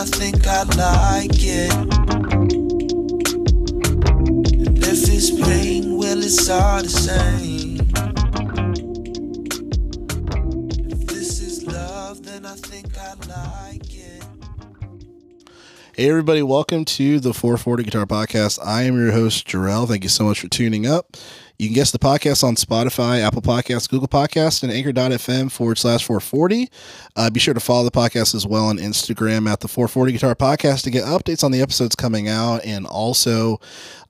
I think I like it. And if it's pain, well, it's all the same. Hey, everybody, welcome to the 440 Guitar Podcast. I am your host, Jerrell. Thank you so much for tuning up. You can guess the podcast on Spotify, Apple Podcasts, Google Podcasts, and anchor.fm forward slash 440. Uh, be sure to follow the podcast as well on Instagram at the 440 Guitar Podcast to get updates on the episodes coming out. And also,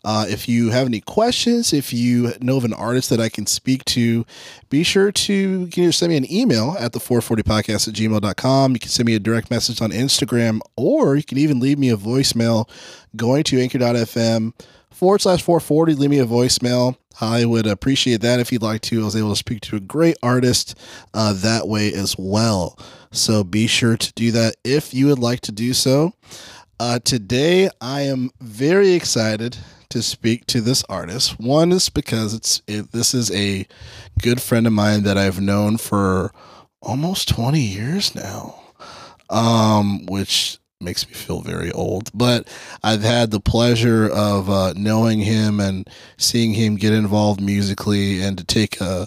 uh, if you have any questions, if you know of an artist that I can speak to, be sure to send me an email at the 440podcast at gmail.com. You can send me a direct message on Instagram, or you can even leave me a voicemail going to anchor.fm forward slash 440. Leave me a voicemail. I would appreciate that if you'd like to. I was able to speak to a great artist uh, that way as well. So be sure to do that if you would like to do so. Uh, today, I am very excited to speak to this artist. One is because it's it, this is a good friend of mine that I've known for almost 20 years now, um, which makes me feel very old. But I've had the pleasure of uh, knowing him and seeing him get involved musically and to take a,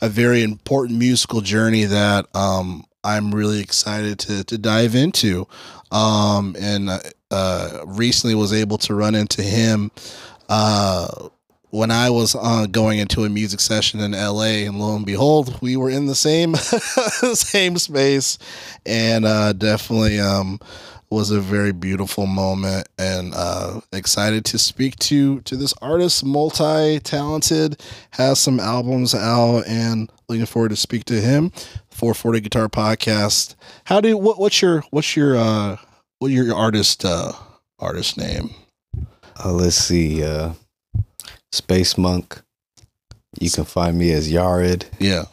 a very important musical journey that um, I'm really excited to, to dive into. Um, and uh, recently was able to run into him uh, when I was uh, going into a music session in LA, and lo and behold, we were in the same same space, and uh, definitely um, was a very beautiful moment. And uh, excited to speak to to this artist, multi talented, has some albums out, and looking forward to speak to him. 440 Guitar Podcast. How do what, what's your what's your uh what your artist uh artist name? Uh, let's see. Uh, Space Monk. You can find me as Yared. Yeah.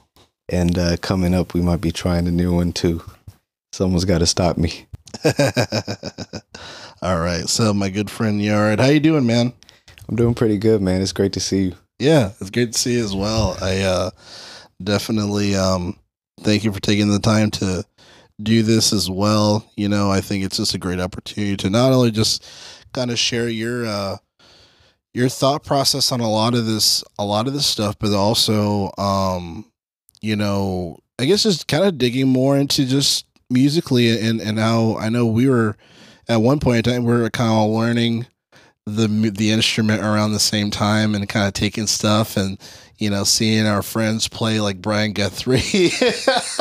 And uh, coming up, we might be trying a new one too. Someone's got to stop me. All right. So my good friend Yared, how you doing, man? I'm doing pretty good, man. It's great to see you. Yeah, it's great to see you as well. I uh, definitely um, thank you for taking the time to do this as well. You know, I think it's just a great opportunity to not only just kind of share your uh, your thought process on a lot of this, a lot of this stuff, but also, um, you know, I guess just kind of digging more into just musically and and how I know we were at one point in time we were kind of learning the the instrument around the same time and kind of taking stuff and you know seeing our friends play like Brian Guthrie.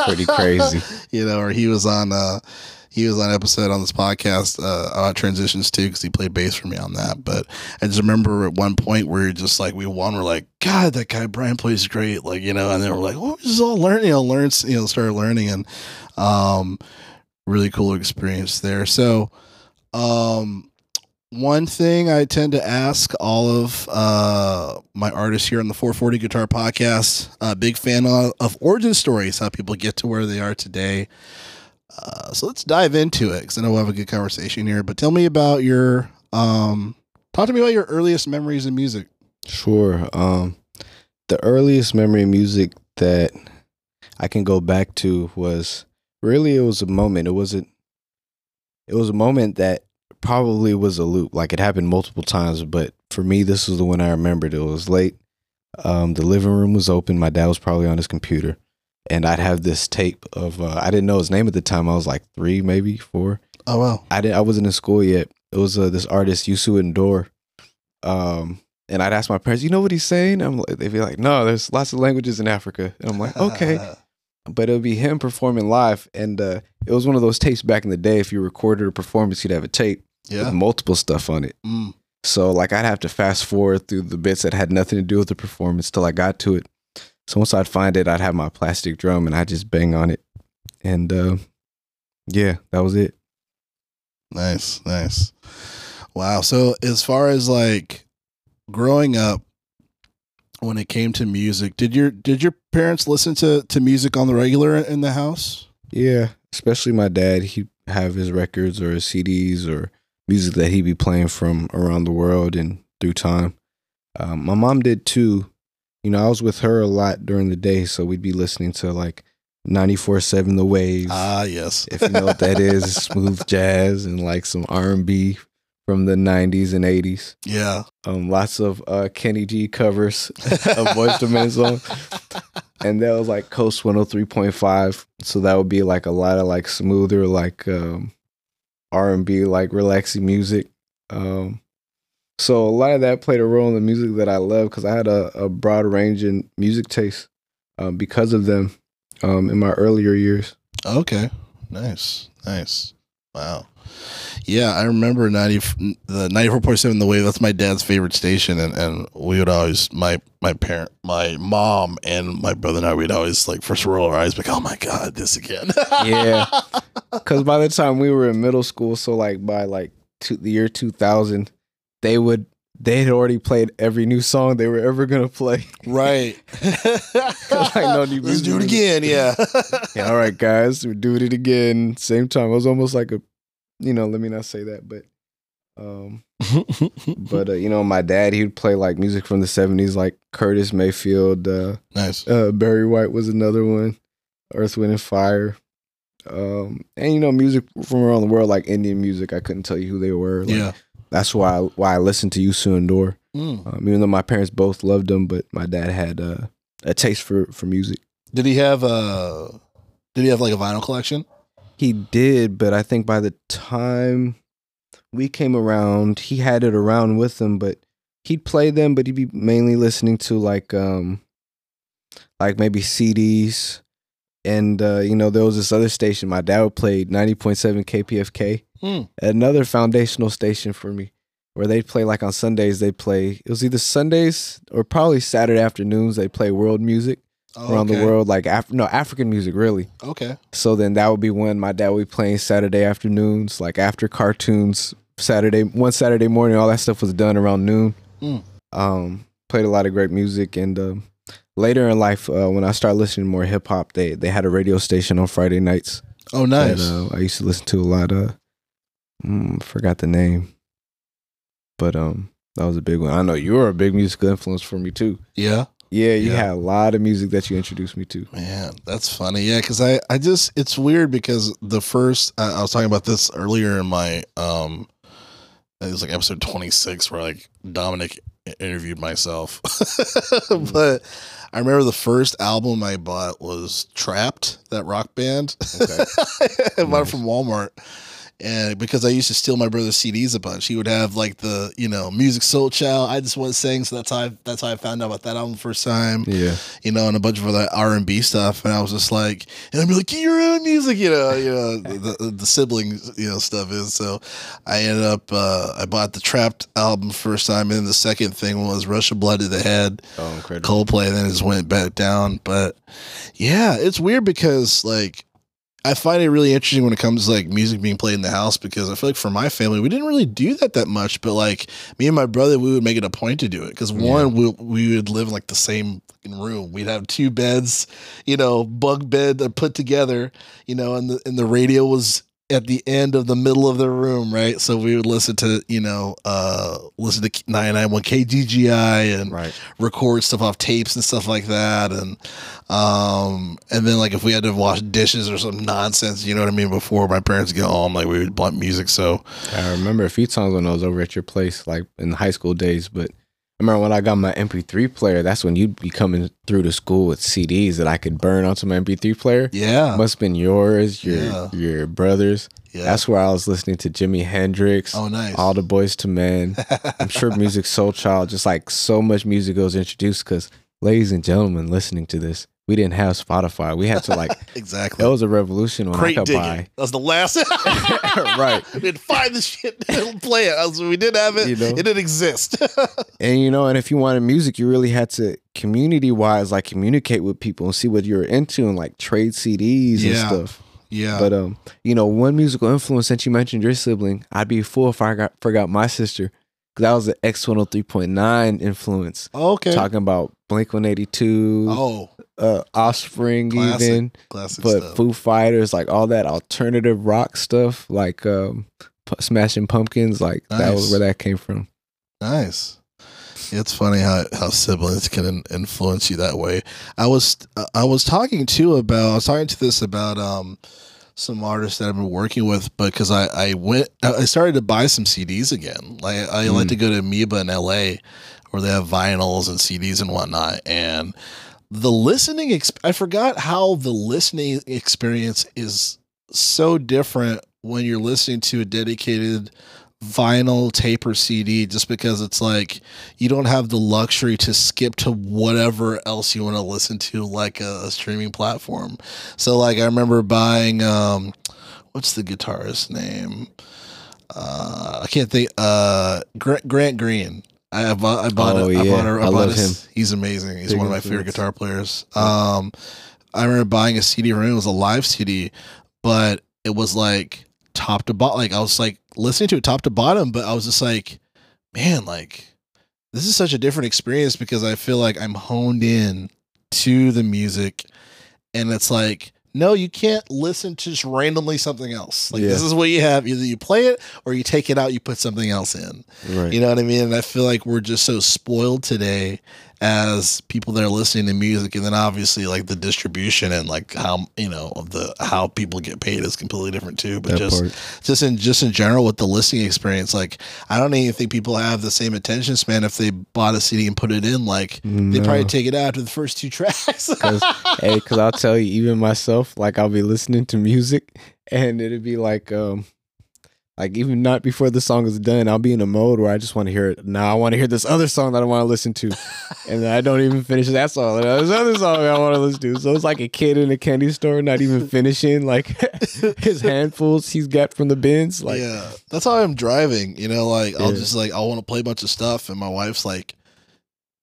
Pretty crazy. You know or he was on uh he was on an episode on this podcast uh on transitions too because he played bass for me on that but I just remember at one point where just like we won we're like God that guy Brian plays great like you know and then we're like well just all learning you know learn you know started learning and um really cool experience there so um one thing I tend to ask all of uh, my artists here on the 440 Guitar Podcast, uh, big fan of, of, origin stories, how people get to where they are today. Uh, so let's dive into it because I know we'll have a good conversation here. But tell me about your, um, talk to me about your earliest memories in music. Sure. Um, the earliest memory of music that I can go back to was really it was a moment. It wasn't. It was a moment that probably was a loop. Like it happened multiple times, but for me, this was the one I remembered. It was late. Um, the living room was open. My dad was probably on his computer, and I'd have this tape of. Uh, I didn't know his name at the time. I was like three, maybe four. Oh wow! I did. I wasn't in school yet. It was uh, this artist Youssou N'Dour. Um, and I'd ask my parents, "You know what he's saying?" I'm like, they'd be like, "No, there's lots of languages in Africa," and I'm like, "Okay." but it would be him performing live, and uh, it was one of those tapes back in the day. If you recorded a performance, you'd have a tape yeah. with multiple stuff on it. Mm. So like I'd have to fast forward through the bits that had nothing to do with the performance till I got to it. So once I'd find it, I'd have my plastic drum and I just bang on it, and uh, yeah, that was it. Nice, nice. Wow. So as far as like growing up, when it came to music, did your did your parents listen to to music on the regular in the house? Yeah, especially my dad. He'd have his records or his CDs or music that he'd be playing from around the world and through time. Um, my mom did too. You know, I was with her a lot during the day, so we'd be listening to like 94.7 The Wave. Ah, yes. if you know what that is, smooth jazz and like some R&B from the 90s and 80s. Yeah. Um, lots of uh, Kenny G covers of Boyz II Men song. And that was like KOST 103.5. So that would be like a lot of like smoother, like um, R&B, like relaxing music. Um, so a lot of that played a role in the music that I love because I had a, a broad range in music taste um, because of them um, in my earlier years. Okay. Nice. Nice. Wow. Yeah, I remember 90 the 94.7 the wave that's my dad's favorite station and and we would always my my parent my mom and my brother and I we'd always like first roll our eyes like oh my god this again. Yeah. Because by the time we were in middle school, so like by like two, the year 2000, they would they had already played every new song they were ever gonna play. right. like, no new Let's do it again, yeah. Yeah, all right, guys, we're doing it again. Same time. It was almost like a, you know, let me not say that, but, um, but uh, you know, my dad he would play like music from the 70s, like Curtis Mayfield, uh, nice. uh, Barry White was another one, Earth, Wind and Fire, um, and you know, music from around the world, like Indian music. I couldn't tell you who they were. Like, Yeah. That's why I, why I listened to Youssou N'Dour. Mm. Um, even though my parents both loved them, but my dad had uh, a taste for for music. Did he have a did he have like a vinyl collection? He did, but I think by the time we came around, he had it around with him, but he'd play them, but he'd be mainly listening to like um like maybe CDs. And uh, you know, there was this other station my dad would play 90.7 KPFK. Hmm. Another foundational station for me. Where they'd play like on Sundays, they'd play it was either Sundays or probably Saturday afternoons, they play world music Oh, around okay. the world, like Af- no African music really. Okay. So then that would be when my dad would be playing Saturday afternoons, like after cartoons, Saturday one Saturday morning, all that stuff was done around noon. Mm. Um, played a lot of great music, and um, later in life, uh, when I started listening to more hip hop, they they had a radio station on Friday nights Oh nice. that uh, I used to listen to a lot of. Mm, forgot the name, but um, that was a big one. I know you were a big musical influence for me too. yeah. Yeah, you Yeah. had a lot of music that you introduced me to. Man, that's funny. Yeah, because I, I just it's weird because the first I, I was talking about this earlier in my um, it was like episode twenty six where like Dominic interviewed myself, but I remember the first album I bought was Trapt, that rock band. Okay. I bought it from Walmart. And because I used to steal my brother's CDs a bunch, he would have like the you know Musiq Soulchild. I just was saying, so that's how I, that's how I found out about that album first time Yeah, you know, and a bunch of other R and B stuff. And I was just like, and I'd be like, get your own music, you know, you know, the, the, the siblings, you know, stuff is. So I ended up, uh, I bought the Trapt album first time, and then the second thing was Rush of Blood to the Head, oh incredible. Coldplay, and then it just went back down. But yeah, it's weird because like. I find it really interesting when it comes to like music being played in the house because I feel like for my family we didn't really do that that much, but like me and my brother we would make it a point to do it because one we we would live in like the same fucking room. We'd have two beds, you know, bunk bed that put together, you know, and the and the radio was at the end of the middle of the room, right? So we would listen to, you know, uh listen to 991 KGGI and Right. record stuff off tapes and stuff like that and um and then like if we had to wash dishes or some nonsense, you know what I mean, before my parents get home, like we would blunt music. So I remember a few times when I was over at your place, like in high school days. But I remember when I got my MP3 player, that's when you'd be coming through to school with CDs that I could burn onto my MP3 player. yeah. Must have been yours, your Yeah. your brothers. yeah. That's where I was listening to Jimi Hendrix, oh nice. all the Boyz II Men. I'm sure Musiq Soulchild, just like so much music was introduced. Because, ladies and gentlemen, listening to this, we didn't have Spotify. We had to like exactly. that was a revolution when crate I could digging. buy. That was the last. Right. We'd find the shit and play it. Was- we didn't have it. You know? It didn't exist. And you know, and if you wanted music, you really had to community wise like communicate with people and see what you were into and like trade CDs and stuff. yeah. But um, you know, one musical influence since you mentioned your sibling, I'd be a fool if I got forgot my sister. Cause that was the X one hundred three point nine influence. okay. Talking about Blink one eighty two, oh, uh, Offspring, Classic even, classic but stuff. Foo Fighters, like all that alternative rock stuff, like um, P- Smashing Pumpkins, like that was where that came from. Nice. It's funny how, how siblings can influence you that way. I was I was talking too about I was talking to this about um some artists that I've been working with but because I I went I started to buy some CDs again. Like I like Mm. to go to Amoeba in LA where they have vinyls and CDs and whatnot and the listening exp- I forgot how the listening experience is so different when you're listening to a dedicated vinyl tape or CD just because it's like you don't have the luxury to skip to whatever else you want to listen to like a, a streaming platform. So like I remember buying um what's the guitarist's name? Uh I can't think uh Grant, Grant Green. I I bought I bought Oh, a, I yeah. bought a, I I bought his- He's amazing. He's Big one of my favorite guitar players. Um I remember buying a CD from. It was a live CD, but it was like top to bottom. Like I was like listening to it top to bottom, but I was just like, man, like this is such a different experience because I feel like I'm honed in to the music, and it's like. No, you can't listen to just randomly something else. Like this is what you have. Either you play it or you take it out, you put something else in. Right. You know what I mean? And I feel like we're just so spoiled today as people that are listening to music, and then obviously like the distribution and like how you know of the how people get paid is completely different too. But that just part. just in just in general with the listening experience, like I don't even think people have the same attention span if they bought a CD and put it in. Like they probably take it out after the first two tracks. Cause, hey, cause I'll tell you, even myself, like I'll be listening to music, and it'd be like, um, like even not before the song is done, I'll be in a mode where I just want to hear it. Now I want to hear this other song that I want to listen to, and then I don't even finish that song. And There's other song I want to listen to. So it's like a kid in a candy store, not even finishing like his handfuls he's got from the bins. Like, yeah, that's how I'm driving. You know, like I'll Yeah. just like I want to play a bunch of stuff, and my wife's like,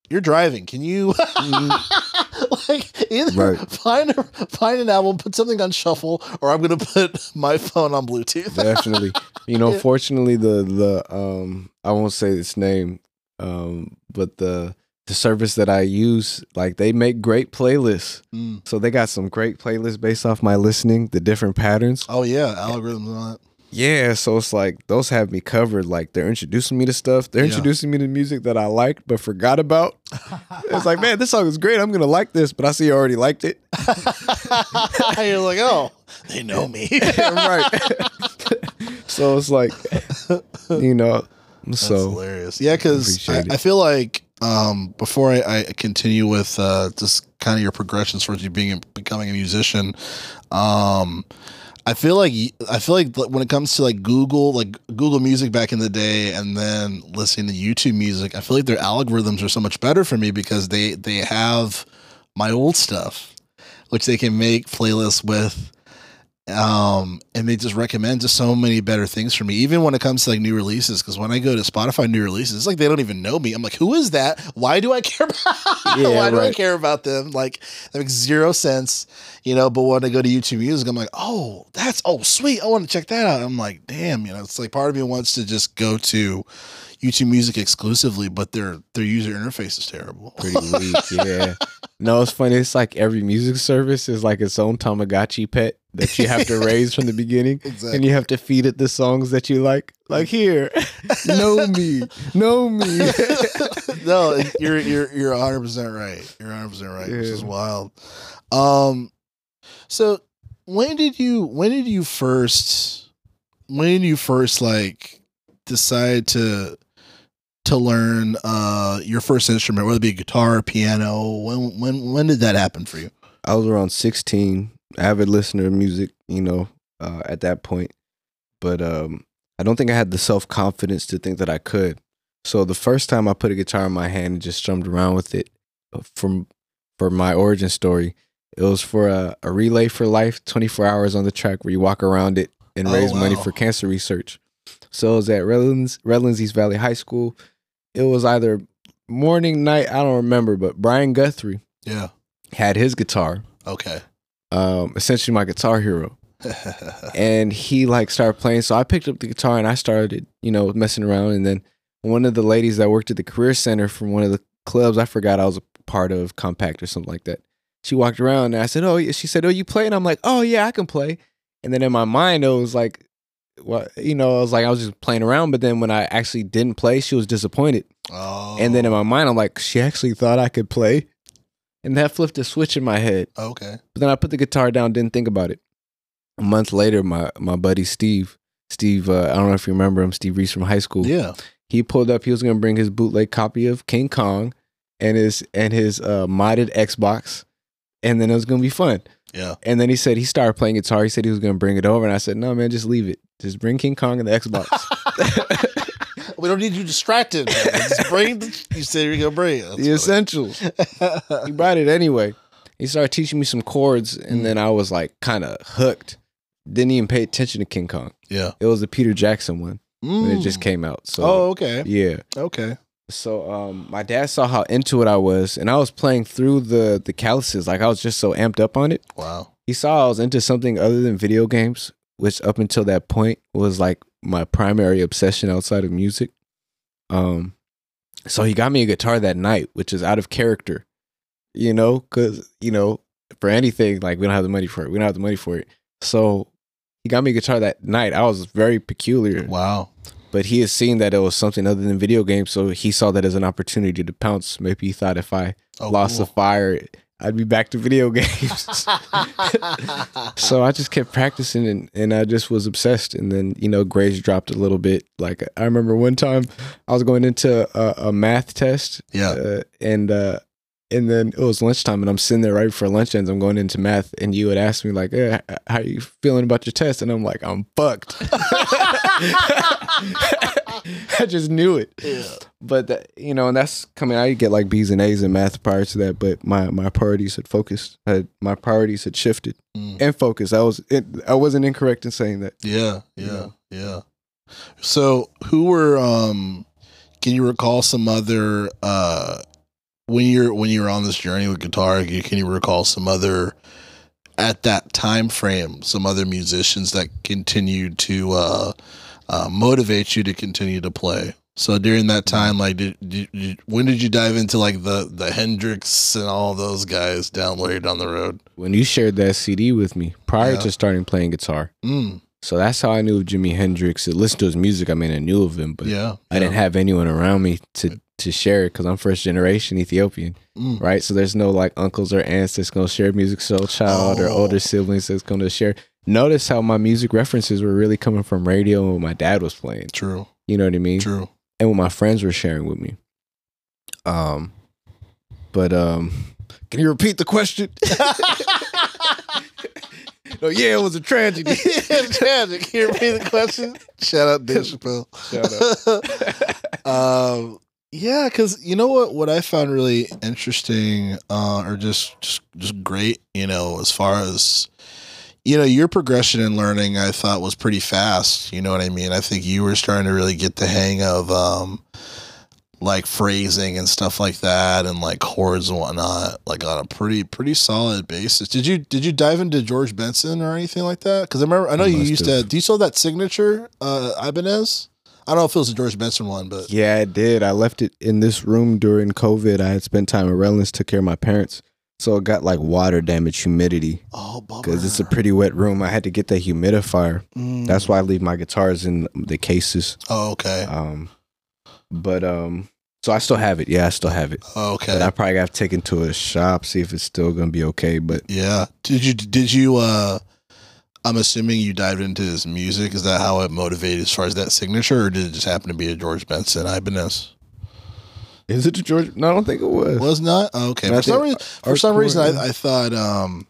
"You're driving. Can you mm-hmm. like either Right. find a, find an album, put something on shuffle, or I'm gonna put my phone on Bluetooth." definitely. You know, Yeah. fortunately, the the um, I won't say its name, um, but the the service that I use, like they make great playlists. Mm. So they got some great playlists based off my listening, the different patterns. Oh yeah, algorithms on it. Yeah, so it's like those have me covered. Like they're introducing me to stuff. They're Yeah. introducing me to music that I liked but forgot about. It's like, man, this song is great. I'm gonna like this, but I see you already liked it. You're like, oh, they know me. right. so it's like, you know, That's so hilarious. Yeah, because I, I feel like um, before I, I continue with uh, just kind of your progressions towards you being becoming a musician, um, I feel like I feel like when it comes to like Google, like Google Music back in the day, and then listening to YouTube music, I feel like their algorithms are so much better for me because they they have my old stuff, which they can make playlists with um and they just recommend just so many better things for me even when it comes to like new releases because when i go to spotify new releases it's like they don't even know me i'm like who is that why do i care about Yeah, why do i care about them like that makes zero sense you know but when i go to youtube music i'm like oh that's oh sweet i want to check that out i'm like damn you know it's like part of me wants to just go to youtube music exclusively but their their user interface is terrible pretty weak. Yeah. No, it's funny. It's like every music service is like its own Tamagotchi pet that you have to raise from the beginning. exactly And you have to feed it the songs that you like. Like here, know me, know me. no, you're you're you're 100 percent right. You're 100 percent right, which is wild. Um, so when did you when did you first when did you first like decide to to learn uh your first instrument, whether it be guitar, piano? When when when did that happen for you? I was around 16, avid listener of music, you know, uh, at that point. But um, I don't think I had the self confidence to think that I could. So the first time I put a guitar in my hand and just strummed around with it uh, from for my origin story, it was for a, a relay for life, 24 hours on the track where you walk around it and Oh, raise money for cancer research. So it was at Redlands, Redlands East Valley High School. It was either morning, night, I don't remember, but Brian Guthrie Yeah. had his guitar Okay. Um, essentially my guitar hero. And he like started playing. So I picked up the guitar and I started, you know, messing around. And then one of the ladies that worked at the career center from one of the clubs, I forgot I was a part of Compact or something like that. She walked around and I said, Oh, yeah. She said, Oh, you play? And I'm like, Oh, yeah, I can play. And then in my mind, it was like, well, you know, I was like, I was just playing around. But then when I actually didn't play, she was disappointed. Oh, And then in my mind, I'm like, she actually thought I could play. And that flipped a switch in my head. okay, But then I put the guitar down, didn't think about it. A month later, my my buddy Steve, Steve, uh, I don't know if you remember him, Steve Reese from high school. yeah, He pulled up. He was gonna bring his bootleg copy of King Kong, and his and his uh, modded Xbox, and then it was gonna be fun. yeah. And then he said he started playing guitar. He said he was gonna bring it over, and I said, no, man, just leave it. Just bring King Kong and the Xbox. we don't need you distracted. Just bring. The, you said you're gonna bring it. the essentials. he brought it anyway. He started teaching me some chords, and Mm. then I was like kind of hooked. Didn't even pay attention to King Kong. yeah. It was the Peter Jackson one when it just Mm. came out. So Oh, okay, yeah. okay. So um, my dad saw how into it I was, and I was playing through the the calluses. Like I was just so amped up on it. Wow. He saw I was into something other than video games, which up until that point was like my primary obsession outside of music. Um, so he got me a guitar that night, which is out of character, you know, because you know for anything like we don't have the money for it. We don't have the money for it. So he got me a guitar that night. I was very peculiar Wow. but he has seen that it was something other than video games, so he saw that as an opportunity to pounce. Maybe he thought if I Oh, lost the fire, I'd be back to video games. so I just kept practicing and, and I just was obsessed. And then, you know, grades dropped a little bit. Like I remember one time I was going into a, a math test yeah. uh, and, uh, and then it was lunchtime and I'm sitting there right before lunch ends. I'm going into math and you would ask me like, eh, how are you feeling about your test? And I'm like, I'm fucked. I just knew it. Yeah. But that, you know, and that's coming. I get like B's and A's in math prior to that, but my my priorities had focused. Had my priorities had shifted Mm. and focused. I was it, I wasn't incorrect in saying that. Yeah, yeah, Yeah. yeah. So, who were um can you recall some other uh when you're when you were on this journey with guitar, can you recall some other at that time frame, some other musicians that continued to uh, uh motivate you to continue to play? So during that time, like, did, did, did when did you dive into like the the Hendrix and all those guys down later down the road? When you shared that CD with me prior Yeah. to starting playing guitar, Mm, so that's how I knew of Jimi Hendrix. I listened to his music. I mean, I knew of him, but yeah, I didn't have anyone around me to to share it because I'm first generation Ethiopian. Mm. right? So there's no like uncles or aunts that's gonna share Musiq Soulchild or Oh. older siblings that's gonna share. Notice how my music references were really coming from radio and what my dad was playing. True, You know what I mean? true. And what my friends were sharing with me. Um, but um, can you repeat the question? oh yeah, it was a tragedy. Tragic. Can you repeat the question? Shout out Dave Chappelle. Shout um, yeah, because you know what? What I found really interesting, uh, or just, just just great, you know, as far as you know, your progression in learning, I thought was pretty fast. You know what I mean? I think you were starting to really get the hang of um, like phrasing and stuff like that, and like chords and whatnot, like on a pretty pretty solid basis. Did you did you dive into George Benson or anything like that? Because I remember, I know I you used to. Do you still that signature, uh, Ibanez? I don't know if it was a George Benson one, but Yeah, I did. I left it in this room during COVID. I had spent time at Redlands, took care of my parents. So it got like water damage, humidity. oh, because it's a pretty wet room. I had to get the humidifier. Mm. That's why I leave my guitars in the cases. Oh, okay. Um, but um, so I still have it. Yeah, I still have it. Oh, okay. But I probably got to take it to a shop see if it's still gonna be okay. But Yeah. Did you did you uh I'm assuming you dived into his music. Is that how it motivated as far as that signature or did it just happen to be a George Benson Ibanez? Is it George? No, I don't think it was. Was not? Oh, okay. For some reason for some reason yeah. I, I thought um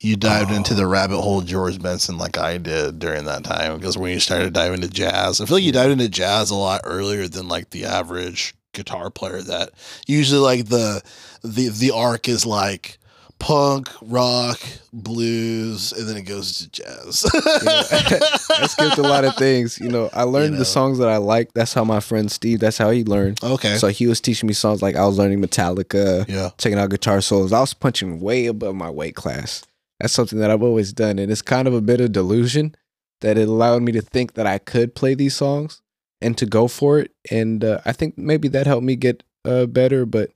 you dived into Oh. the rabbit hole George Benson like I did during that time because when you started diving into jazz, I feel like you dived into jazz a lot earlier than like the average guitar player that usually like the the the arc is like punk, rock, blues, and then it goes to jazz. I skipped a lot of things. You know, I learned know. the songs that I like. That's how my friend Steve. That's how he learned. Okay. So he was teaching me songs like I was learning Metallica. yeah. checking out guitar solos. I was punching way above my weight class. That's something that I've always done. And it's kind of a bit of delusion that it allowed me to think that I could play these songs and to go for it. And uh, I think maybe that helped me get uh, better. But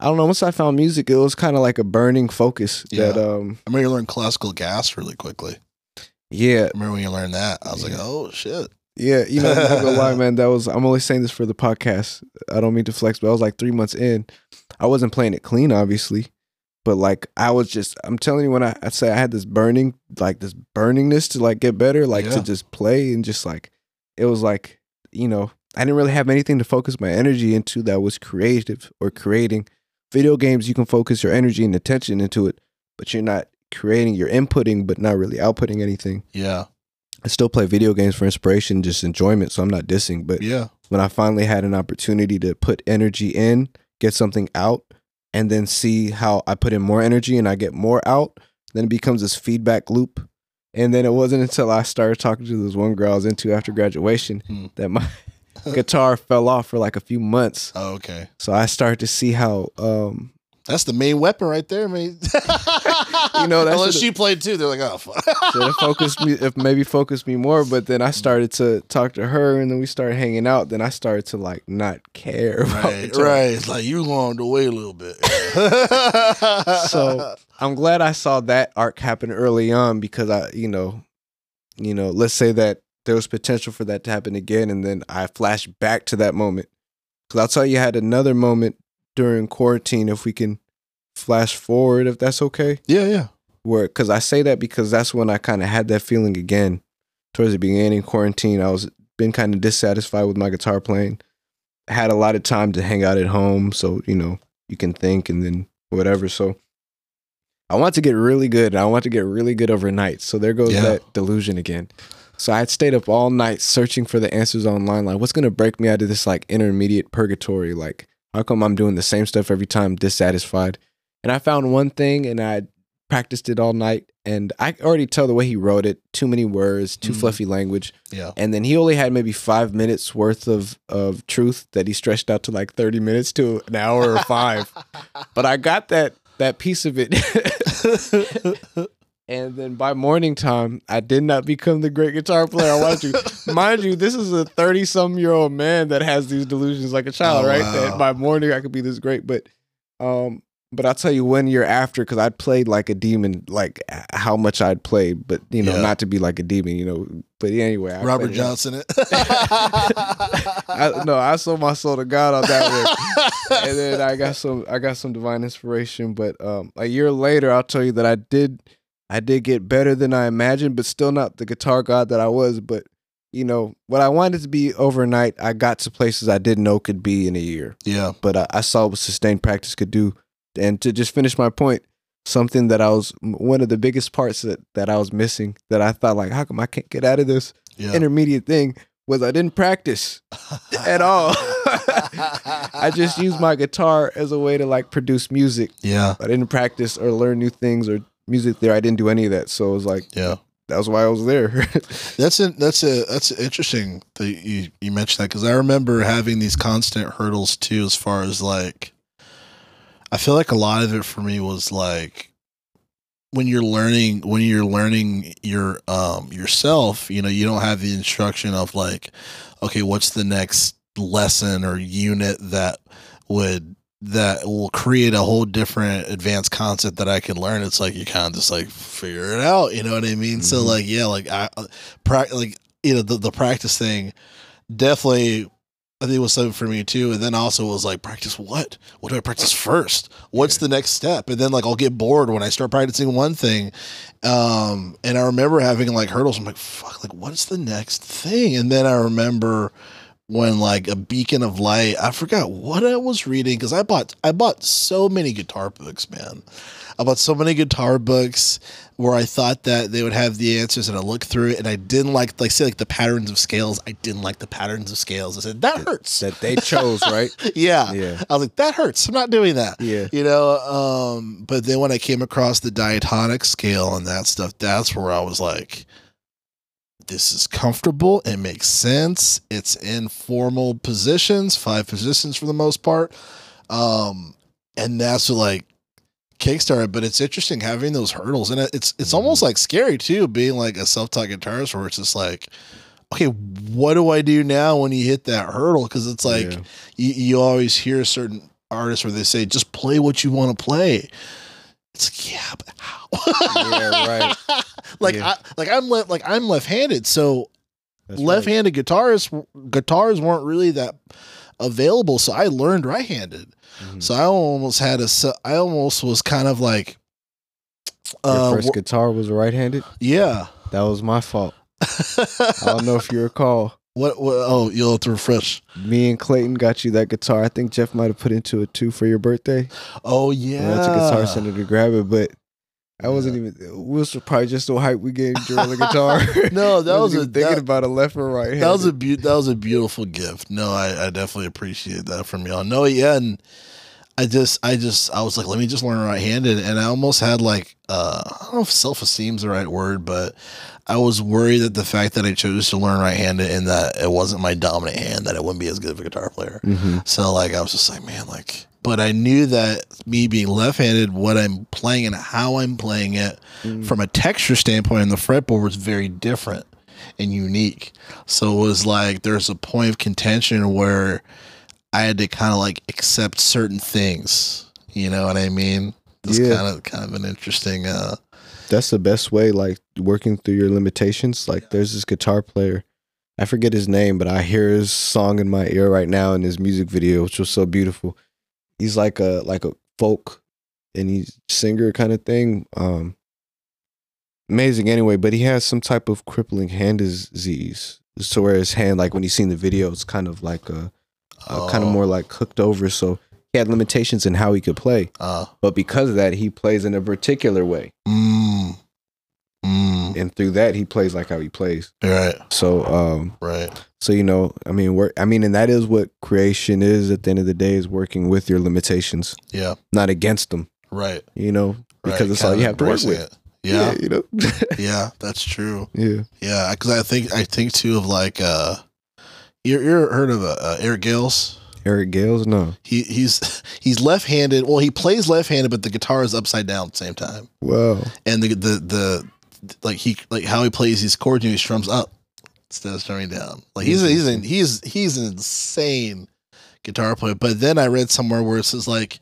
I don't know. Once I found music, it was kind of like a burning focus that, Yeah. um, I mean, you learn classical gas really quickly. Yeah, I Remember when you learned that? I was like, oh shit. yeah. You know, I'm not gonna lie, man. That was. I'm only saying this for the podcast. I don't mean to flex, but I was like three months in. I wasn't playing it clean, obviously, but like I was just. I'm telling you, when I, I say I had this burning, like this burningness to like get better, like Yeah. to just play and just like it was like you know I didn't really have anything to focus my energy into that was creative or creating. Video games, you can focus your energy and attention into it, but you're not creating. You're inputting, but not really outputting anything. Yeah. I still play video games for inspiration, just enjoyment. So I'm not dissing, but Yeah. when I finally had an opportunity to put energy in, get something out, and then see how I put in more energy and I get more out, then it becomes this feedback loop. And then it wasn't until I started talking to this one girl I was into after graduation Hmm. that my guitar fell off for like a few months. Oh, okay. So I started to see how um That's the main weapon right there, man. You know, unless she played too, they're like, oh, fuck. should have focused me if maybe focused me more but then i started to talk to her and then we started hanging out then i started to like not care about right, right. It's like you going away a little bit. so i'm glad i saw that arc happen early on because i you know you know let's say that there was potential for that to happen again and then i flashed back to that moment because i'll tell you I had another moment during quarantine if we can flash forward if that's okay yeah, yeah. where because I say that because that's when I kind of had that feeling again towards the beginning of quarantine. I was been kind of dissatisfied with my guitar playing. I had a lot of time to hang out at home, so you know you can think and then whatever. So I want to get really good. I want to get really good overnight. So there goes Yeah. that delusion again. So I had stayed up all night searching for the answers online. Like, what's gonna break me out of this like intermediate purgatory? Like, how come I'm doing the same stuff every time, dissatisfied? And I found one thing, and I practiced it all night. And I already tell the way he wrote it, too many words, too Mhm. fluffy language. Yeah. And then he only had maybe five minutes worth of of truth that he stretched out to like thirty minutes to an hour or five. but I got that that piece of it. and then by morning time, I did not become the great guitar player I wanted to. Mind you, this is a thirty some year old man that has these delusions like a child, Oh, right? wow. That by morning I could be this great, but um. But I'll tell you one year after, because I'd played like a demon, like how much I'd played, but you know, Yeah. not to be like a demon, you know. But anyway, I Robert out. Johnson it. I, no, I sold my soul to God on that one. and then I got some I got some divine inspiration. But um a year later I'll tell you that I did I did get better than I imagined, but still not the guitar god that I was. But you know, what I wanted to be overnight, I got to places I didn't know could be in a year. yeah. But I, I saw what sustained practice could do. And to just finish my point, something that I was one of the biggest parts that, that I was missing that I thought like, how come I can't get out of this Yeah. intermediate thing was I didn't practice at all. I just used my guitar as a way to like produce music. Yeah. I didn't practice or learn new things or music there. I didn't do any of that. So it was like Yeah. that was why I was there. That's a, that's a that's interesting that you you mentioned that because I remember having these constant hurdles too, as far as like, I feel like a lot of it for me was like when you're learning when you're learning your um yourself, you know, you don't have the instruction of like, okay, what's the next lesson or unit that would that will create a whole different advanced concept that I can learn. It's like you kind of just like figure it out. You know what I mean? So Mhm. like yeah, like I pra- like you know the the practice thing definitely I think it was something for me too. And then also was like practice what? What do I practice first? What's the next step? And then like I'll get bored when I start practicing one thing. Um and I remember having like hurdles. I'm like, fuck, like what's the next thing? And then I remember when like a beacon of light, I forgot what I was reading because I bought I bought so many guitar books, man. I bought so many guitar books where I thought that they would have the answers and I looked through it and I didn't like like say like the patterns of scales. I didn't like the patterns of scales. I said, that hurts. that they chose, right? yeah. Yeah. I was like, that hurts. I'm not doing that. Yeah. You know, um, but then when I came across the diatonic scale and that stuff, that's where I was like, this is comfortable. It makes sense. It's in formal positions, five positions for the most part. Um, and that's what like kickstarted. But it's interesting having those hurdles, and it's it's almost like scary too, being like a self taught guitarist, where it's just like, okay, what do I do now when you hit that hurdle? Because it's like Yeah. you, you always hear certain artists where they say just play what you want to play. It's like, yeah, but how? Yeah, right. like Yeah. I like I'm left like I'm left-handed, so That's left-handed guitarists guitars weren't really that available, so I learned right-handed. Mhm. So I almost had a I almost was kind of like Your uh first wh- guitar was right-handed. yeah. That was my fault. I don't know if you recall. What, what oh, you'll have to refresh. Me and Clayton got you that guitar. I think Jeff might have put into it too for your birthday. Oh yeah. went to Guitar Center to grab it, but I wasn't even. We was probably just so hyped we gave Jerrell a guitar. No, that was a thinking that, about a left or right. Hand. That was a be- that was a beautiful gift. No, I, I definitely appreciate that from y'all. No, yeah, and I just I just I was like, let me just learn right handed, and I almost had like uh I don't know if self esteem's the right word, but I was worried that the fact that I chose to learn right handed and that it wasn't my dominant hand that I wouldn't be as good of a guitar player. hmm So like I was just like, man, like but I knew that me being left handed, what I'm playing and how I'm playing it Mm. from a texture standpoint on the fretboard was very different and unique. So it was like there's a point of contention where I had to kind of like accept certain things. You know what I mean? It's Yeah. kind of kind of an interesting uh That's the best way, like working through your limitations. Like there's this guitar player. I forget his name, but I hear his song in my ear right now in his music video, which was so beautiful. He's like a like a folk and he's singer kind of thing. Um amazing anyway, but he has some type of crippling hand disease. So where his hand, like when you seen the video, it's kind of like a, a kind of oh, more like hooked over. So he had limitations in how he could play. uh But because of that, he plays in a particular way. mm, mm, And through that, he plays like how he plays. right, So, um, right. so you know, I mean, work. I mean, and that is what creation is. At the end of the day, is working with your limitations, Yeah, not against them. right. You know, because right. it's all you have to work with. it. Yeah, you know. yeah, that's true. yeah. Yeah, because I think I think too of like uh, you ever heard of uh, uh, Eric Gales? Eric Gales, no. He he's he's left handed. Well, he plays left handed, but the guitar is upside down at the same time. Wow. And the the the like he like how he plays these chords and he strums up instead of strumming down. Like he's he's mm-hmm. an, he's he's an insane guitar player. But then I read somewhere where it says like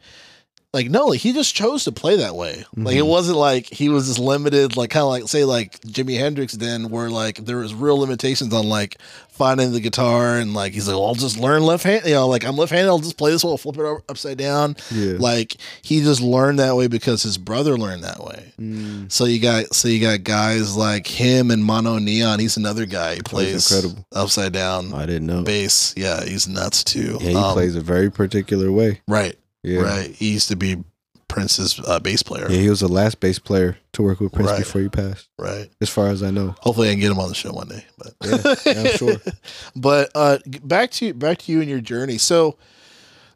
like no, like he just chose to play that way. Like it Mhm. wasn't like he was just limited, like kind of like say like Jimi Hendrix then, where like there was real limitations on like finding the guitar and like he's like, well, I'll just learn left hand. You know, like I'm left handed, I'll just play this, I'll flip it over, upside down. Yeah. Like he just learned that way because his brother learned that way. Mm. So you got so you got guys like him and Mono Neon. He's another guy. He plays incredible. upside down I didn't know. bass. Yeah, he's nuts too. Yeah, he Um, plays a very particular way. right, Yeah. right. He used to be Prince's uh, bass player. Yeah, he was the last bass player to work with Prince Right. before he passed, Right. as far as I know. Hopefully, I can get him on the show one day. But Yeah, yeah, I'm sure. but uh, back to you back to you and your journey. So,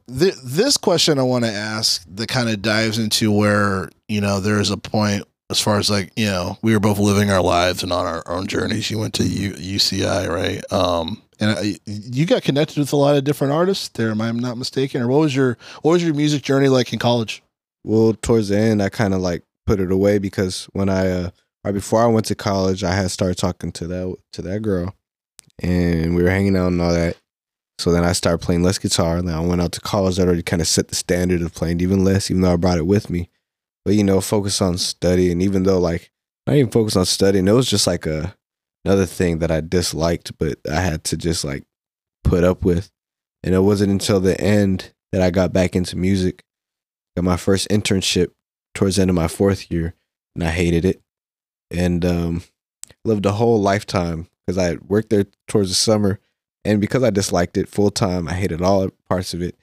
th- this question I want to ask that kind of dives into where you know there's a point as far as like you know we were both living our lives and on our own journeys. You went to U- UCI, right? Um, and I, you got connected with a lot of different artists there. Am I not mistaken? Or what was your what was your music journey like in college? Well, towards the end, I kind of like put it away because when I uh, right before I went to college, I had started talking to that to that girl, and we were hanging out and all that. So then I started playing less guitar. And then I went out to college. That already kind of set the standard of playing even less, even though I brought it with me. But you know, focus on study, and even though like not even focus on studying, it was just like a another thing that I disliked, but I had to just like put up with. And it wasn't until the end that I got back into music got my first internship towards the end of my fourth year and I hated it and um, lived a whole lifetime because I worked there towards the summer and because I disliked it full time I hated all parts of it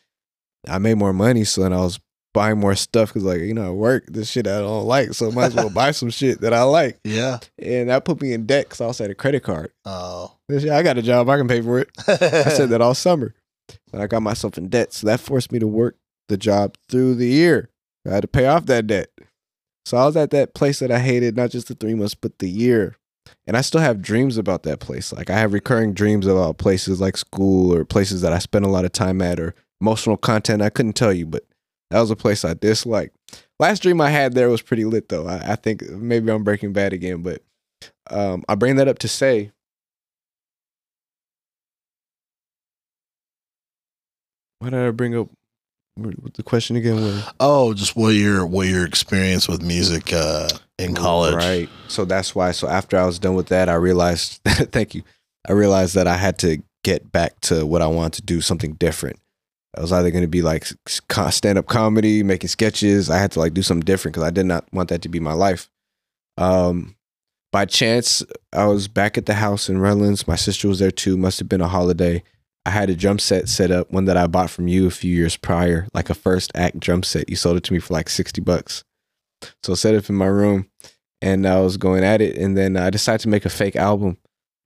I made more money so then I was buying more stuff because like you know I work this shit I don't like so might as well buy some shit that I like Yeah. and that put me in debt because I also had a credit card Oh. this I got a job I can pay for it I said that all summer. But I got myself in debt. So that forced me to work the job through the year. I had to pay off that debt. So I was at that place that I hated, not just the three months, but the year. And I still have dreams about that place. Like I have recurring dreams about places like school or places that I spent a lot of time at or emotional content. I couldn't tell you, but that was a place I disliked. Last dream I had there was pretty lit though. I, I think maybe I'm breaking bad again, but um, I bring that up to say Why did I bring up the question again was? Oh, just what your what your experience with music uh in college. Right. So that's why. So after I was done with that, I realized. thank you. I realized that I had to get back to what I wanted to do, something different. I was either going to be like stand up comedy, making sketches. I had to like do something different because I did not want that to be my life. Um, by chance, I was back at the house in Redlands. My sister was there too. Must have been a holiday. I had a drum set set up, one that I bought from you a few years prior, like a first act drum set. You sold it to me for like 60 bucks. So I set up in my room and I was going at it. And then I decided to make a fake album.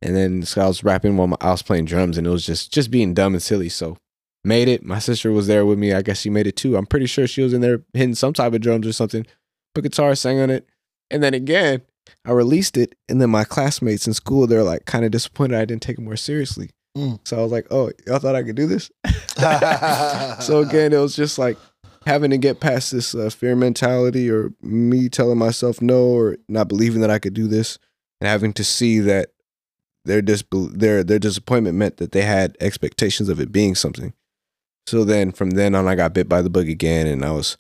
And then so I was rapping while I was playing drums and it was just just being dumb and silly. So made it. My sister was there with me. I guess she made it too. I'm pretty sure she was in there hitting some type of drums or something. Put guitar, sang on it. And then again, I released it. And then my classmates in school, they're like kind of disappointed I didn't take it more seriously. Mm. So I was like, oh, y'all thought I could do this? so again, it was just like having to get past this uh, fear mentality or me telling myself no or not believing that I could do this and having to see that their dis- their their disappointment meant that they had expectations of it being something. So then from then on I got bit by the bug again and I was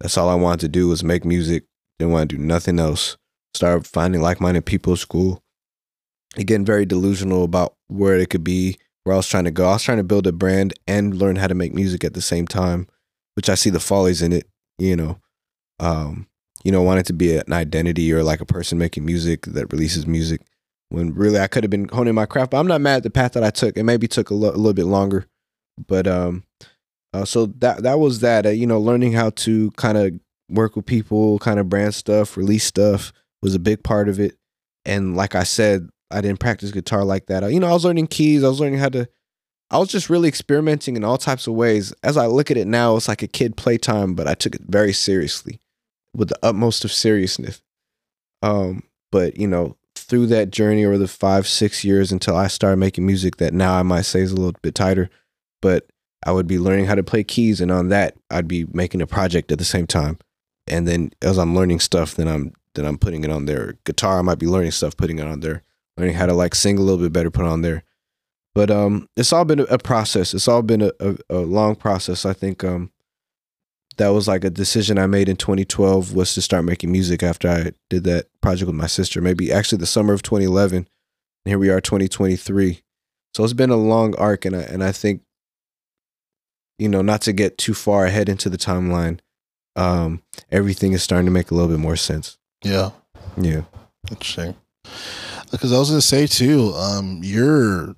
that's all I wanted to do was make music. Didn't want to do nothing else. Started finding like-minded people at school. Again, very delusional about where it could be, where I was trying to go. I was trying to build a brand and learn how to make music at the same time, which I see the follies in it, you know. Um, you know, wanted to be an identity or like a person making music that releases music when really I could have been honing my craft. But I'm not mad at the path that I took. It maybe took a, lo- a little bit longer, but um, uh, so that that was that. Uh, you know, learning how to kind of work with people, kind of brand stuff, release stuff was a big part of it. And like I said, I didn't practice guitar like that. You know, I was learning keys. I was learning how to. I was just really experimenting in all types of ways. As I look at it now, it's like a kid playtime, but I took it very seriously, with the utmost of seriousness. Um, but you know, through that journey over the five, six years until I started making music that now I might say is a little bit tighter, but I would be learning how to play keys, and on that, I'd be making a project at the same time. And then as I'm learning stuff, then I'm then I'm putting it on there. Guitar, I might be learning stuff, putting it on there learning how to like sing a little bit better, put on there. But um, it's all been a, process. It's all been a, a, a, long process. I think um, that was like a decision I made in 2012 was to start making music after I did that project with my sister. Maybe actually the summer of 2011. And here we are, 2023. So it's been a long arc, and I and I think, you know, not to get too far ahead into the timeline, um, everything is starting to make a little bit more sense. Yeah. Yeah. Interesting because I was gonna say too, um, your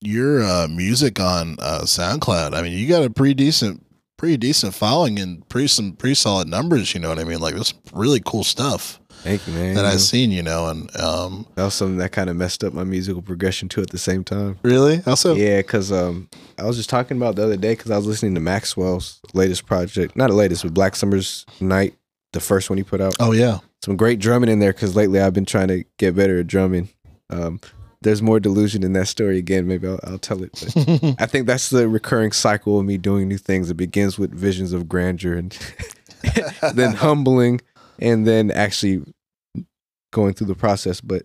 your uh, music on uh, SoundCloud. I mean, you got a pretty decent, pretty decent following and pretty some pretty solid numbers. You know what I mean? Like that's really cool stuff. Thank you, man. That I've seen, you know, and um, that was something that kind of messed up my musical progression too. At the same time, really? Also, yeah, because um, I was just talking about the other day because I was listening to Maxwell's latest project, not the latest, but Black Summer's Night, the first one he put out. Oh yeah, some great drumming in there because lately I've been trying to get better at drumming. Um, there's more delusion in that story again. Maybe I'll, I'll tell it. I think that's the recurring cycle of me doing new things. It begins with visions of grandeur and then humbling and then actually going through the process. But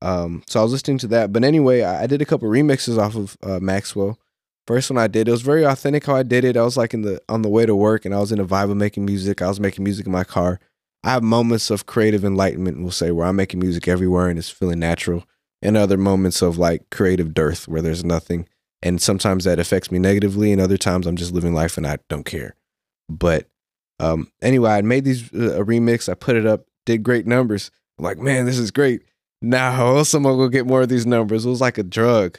um, so I was listening to that. But anyway, I, did a couple remixes off of uh, Maxwell. First one I did, it was very authentic how I did it. I was like in the on the way to work and I was in a vibe of making music. I was making music in my car. I have moments of creative enlightenment, we'll say, where I'm making music everywhere and it's feeling natural, and other moments of like creative dearth where there's nothing. And sometimes that affects me negatively, and other times I'm just living life and I don't care. But um, anyway, I made these uh, a remix. I put it up, did great numbers. I'm like, man, this is great. Now someone will get more of these numbers. It was like a drug.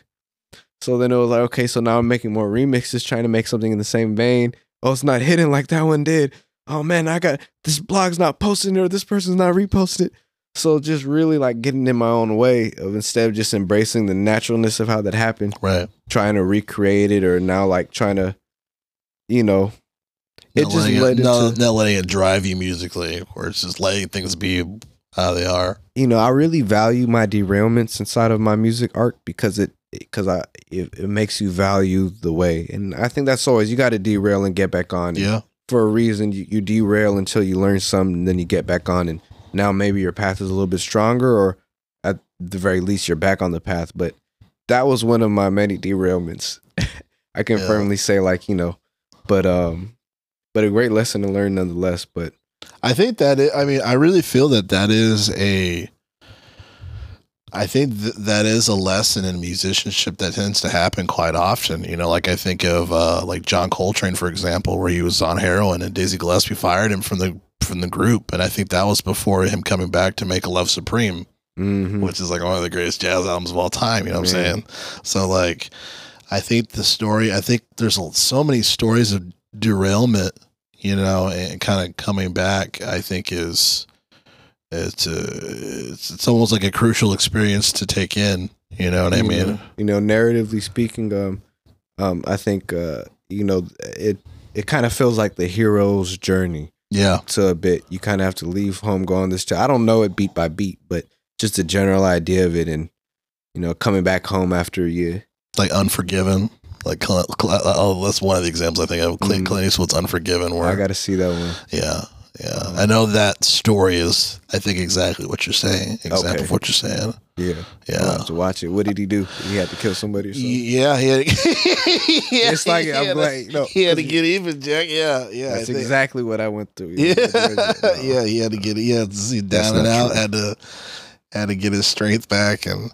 So then it was like, okay, so now I'm making more remixes, trying to make something in the same vein. Oh, it's not hitting like that one did oh man, I got this blog's not posting or this person's not reposting it. So just really like getting in my own way of instead of just embracing the naturalness of how that happened, right? Trying to recreate it or now like trying to, you know, it not just led it, not, not letting it drive you musically, or it's just letting things be how they are. You know, I really value my derailments inside of my music art because it because I it, it, makes you value the way, and I think that's always you got to derail and get back on. Yeah, for a reason you, you derail until you learn something then you get back on and now maybe your path is a little bit stronger or at the very least you're back on the path but that was one of my many derailments i can yeah. firmly say like you know but um but a great lesson to learn nonetheless but I think that it, I mean I really feel that that is a I think th- that is a lesson in musicianship that tends to happen quite often. You know, like I think of uh, like John Coltrane, for example, where he was on heroin and Dizzy Gillespie fired him from the from the group, and I think that was before him coming back to make a Love Supreme, Mhm. which is like one of the greatest jazz albums of all time. You know what I'm saying? So like, I think the story. I think there's so many stories of derailment. You know, and kind of coming back. I think is it's uh, it's it's almost like a crucial experience to take in. You know what I mean? know, you know, narratively speaking, um, um, I think uh, you know it. It kind of feels like the hero's journey Yeah, to a bit. You kind of have to leave home, go on this. job. I don't know it beat by beat, but just a general idea of it, and you know, coming back home after you year. like Unforgiven. Like oh, that's one of the examples I think of. Clint, Mm. Clint Eastwood's Unforgiven. Where I got to see that one. Yeah, yeah. I know that story is. I think exactly what you're saying. Example Okay. of what you're saying. Yeah, Yeah. have to watch it. What did he do? He had to kill somebody or something. Yeah, he had, yeah, It's like- I'm to, no, he had to get even, Jack. Yeah, yeah. That's exactly what I went through. Yeah, No. yeah. He had to get. He had to see down and out. true. Had to had to get his strength back and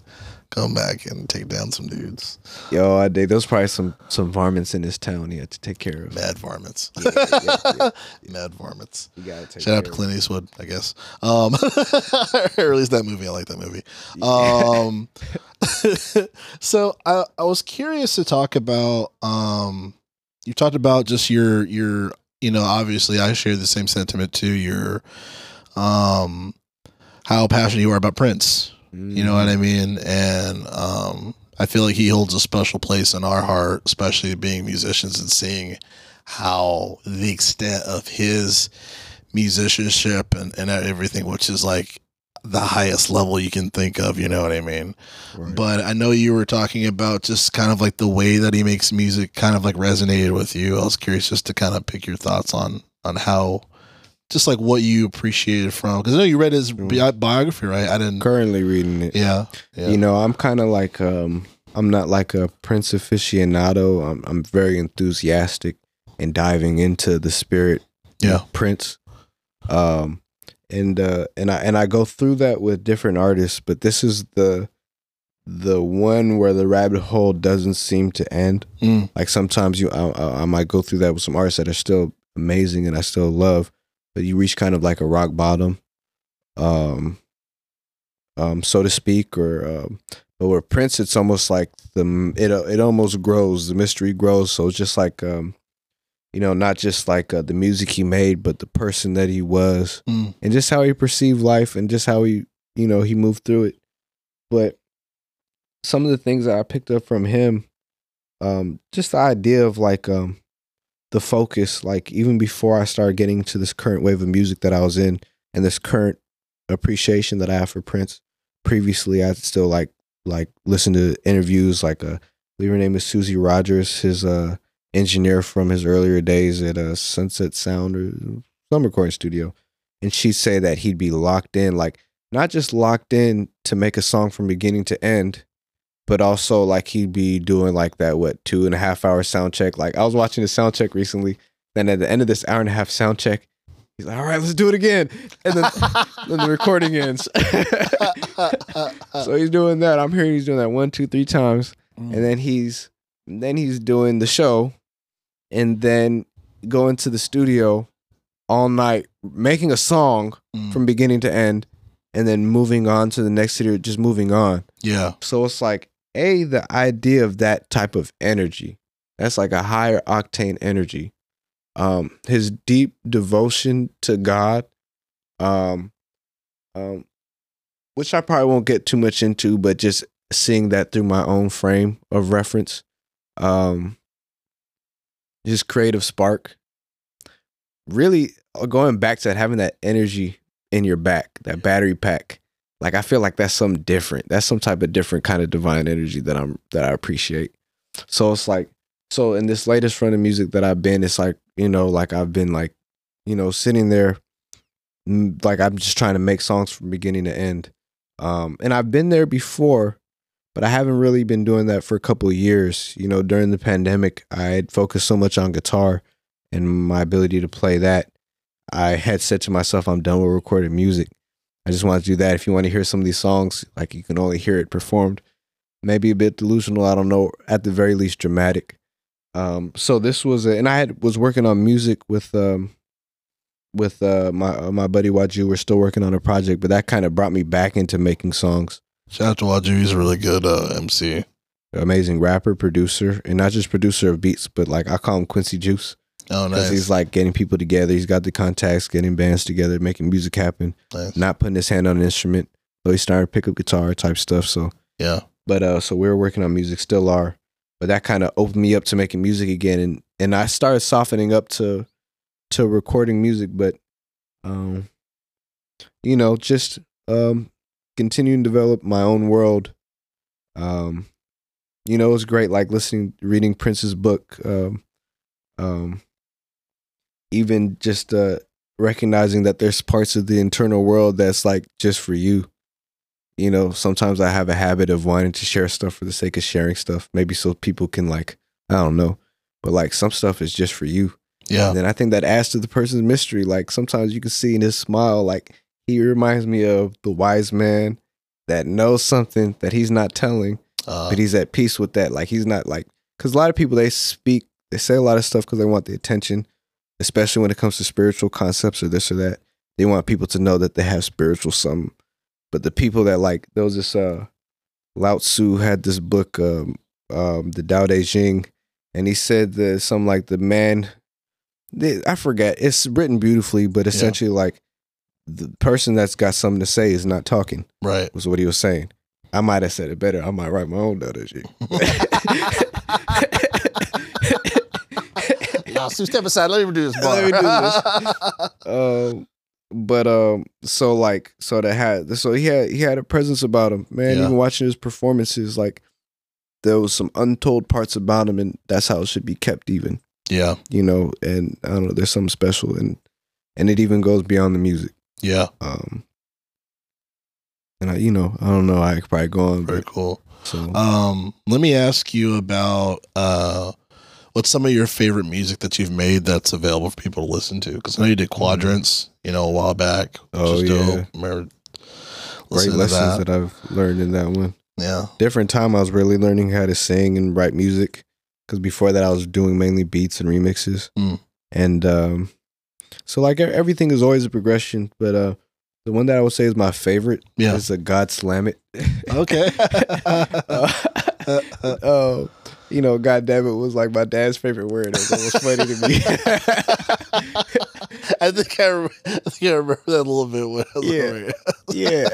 come back and take down some dudes. Yo, I did. There's probably some some varmints in this town he had to take care of. Mad varmints. Yeah, yeah, yeah. Mad varmints. You gotta take Shout out to Clint Eastwood, I guess. Um, or at least that movie. I like that movie. Um, so I, I was curious to talk about. Um, you talked about just your your. You know, obviously, I share the same sentiment too. Your, um, how passionate you are about Prince. It. You know what I mean? And um, I feel like he holds a special place in our heart, especially being musicians and seeing how the extent of his musicianship and, and everything, which is like the highest level you can think of, you know what I mean? Right. But I know you were talking about just kind of like the way that he makes music kind of like resonated with you. I was curious just to kind of pick your thoughts on on how just like what you appreciated from because I know you read his Mm. bi- biography, right? I didn't. currently reading it. Yeah, yeah. You know, I'm kind of like um I'm not like a Prince aficionado. I'm I'm very enthusiastic and diving into the spirit Yeah. Prince. Um and uh and I and I go through that with different artists, but this is the the one where the rabbit hole doesn't seem to end. Mm. Like sometimes you I, I I might go through that with some artists that are still amazing and I still love, but you reach kind of like a rock bottom. Um um, so to speak, or um, but with Prince, it's almost like the it it almost grows, the mystery grows. So it's just like um, you know, not just like uh, the music he made, but the person that he was, Mm. and just how he perceived life, and just how he you know he moved through it. But some of the things that I picked up from him, um, just the idea of like um, the focus, like even before I started getting to this current wave of music that I was in, and this current appreciation that I have for Prince. Previously, I still like like listen to interviews. Like uh, her name is Susie Rogers, his uh engineer from his earlier days at uh, Sunset Sound or some recording studio, and she'd say that he'd be locked in, like not just locked in to make a song from beginning to end, but also like he'd be doing like that what two and a half hour sound check. Like I was watching the sound check recently, then at the end of this hour and a half sound check, he's like, "All right, let's do it again," and then then the recording ends. so he's doing that. I'm hearing he's doing that one, two, three times, and then he's and then he's doing the show, and then going to the studio all night making a song Mm. from beginning to end, and then moving on to the next city, just moving on. yeah, So it's like a the idea of that type of energy. That's like a higher octane energy. Um, his deep devotion to God, um, um, which I probably won't get too much into, but just seeing that through my own frame of reference, um, his creative spark. Really uh, going back to that, having that energy in your back, that battery pack. Like I feel like that's something different. That's some type of different kind of divine energy that I'm that I appreciate. So it's like so in this latest run of music that I've been, it's like, you know, like I've been like, you know, sitting there mm, like I'm just trying to make songs from beginning to end. Um and I've been there before, but I haven't really been doing that for a couple of years. You know, during the pandemic, I had focused so much on guitar and my ability to play that. I had said to myself, I'm done with recorded music. I just want to do that. If you want to hear some of these songs, like you can only hear it performed, maybe a bit delusional. I don't know. At the very least, dramatic. Um, so this was, a, and I had was working on music with um, with uh, my uh, my buddy Waju. We're still working on a project, but that kind of brought me back into making songs. Shout out to Waju. He's a really good uh, MC. Amazing rapper, producer, and not just producer of beats, but like I call him Quincy Juice Oh, because he's like getting people together. He's got the contacts, getting bands together, making music happen. nice. Not putting his hand on an instrument. So he started to pick up guitar type stuff. So Yeah. but uh so we were working on music still are but that kind of opened me up to making music again and and i started softening up to to recording music but um you know just um continuing to develop my own world um you know it was great like listening reading prince's book um um even just uh recognizing that there's parts of the internal world that's like just for you you know, sometimes I have a habit of wanting to share stuff for the sake of sharing stuff, maybe so people can like, I don't know, but like some stuff is just for you. Yeah. And then I think that adds to the person's mystery. Like sometimes you can see in his smile, like he reminds me of the wise man that knows something that he's not telling, Uh, but he's at peace with that. Like he's not like, because a lot of people they speak, they say a lot of stuff because they want the attention, especially when it comes to spiritual concepts or this or that. They want people to know that they have spiritual something. But the people that like there was this uh Lao Tzu had this book, um, um, the Tao Te Ching, and he said that something like the man they, I forget, it's written beautifully, but essentially like the person that's got something to say is not talking, right. was what he was saying. I might have said it better. I might write my own Tao Te Ching. Y'all, step aside. Let me do this. Let me do bar. um, but um, so like, so that had so he had he had a presence about him, man. Yeah. Even watching his performances, like there was some untold parts about him, and that's how it should be kept, even yeah. you know. And I don't know, there's something special, and and it even goes beyond the music. Yeah. Um, and I, you know, I don't know, I could probably go on, Very but cool. so Um, let me ask you about uh, what's some of your favorite music that you've made that's available for people to listen to? Because I know you did quadrants, you know, a while back. Oh, yeah. Remember great lessons that? that I've learned in that one. Yeah. different time I was really learning how to sing and write music because before that I was doing mainly beats and remixes Mm. and um so like everything is always a progression but uh the one that I would say is my favorite Yeah. is a God Slam It Okay. uh, uh, you know God damn it was like my dad's favorite word it was almost funny to me I think I, rem- I think I remember that a little bit. When I was Yeah.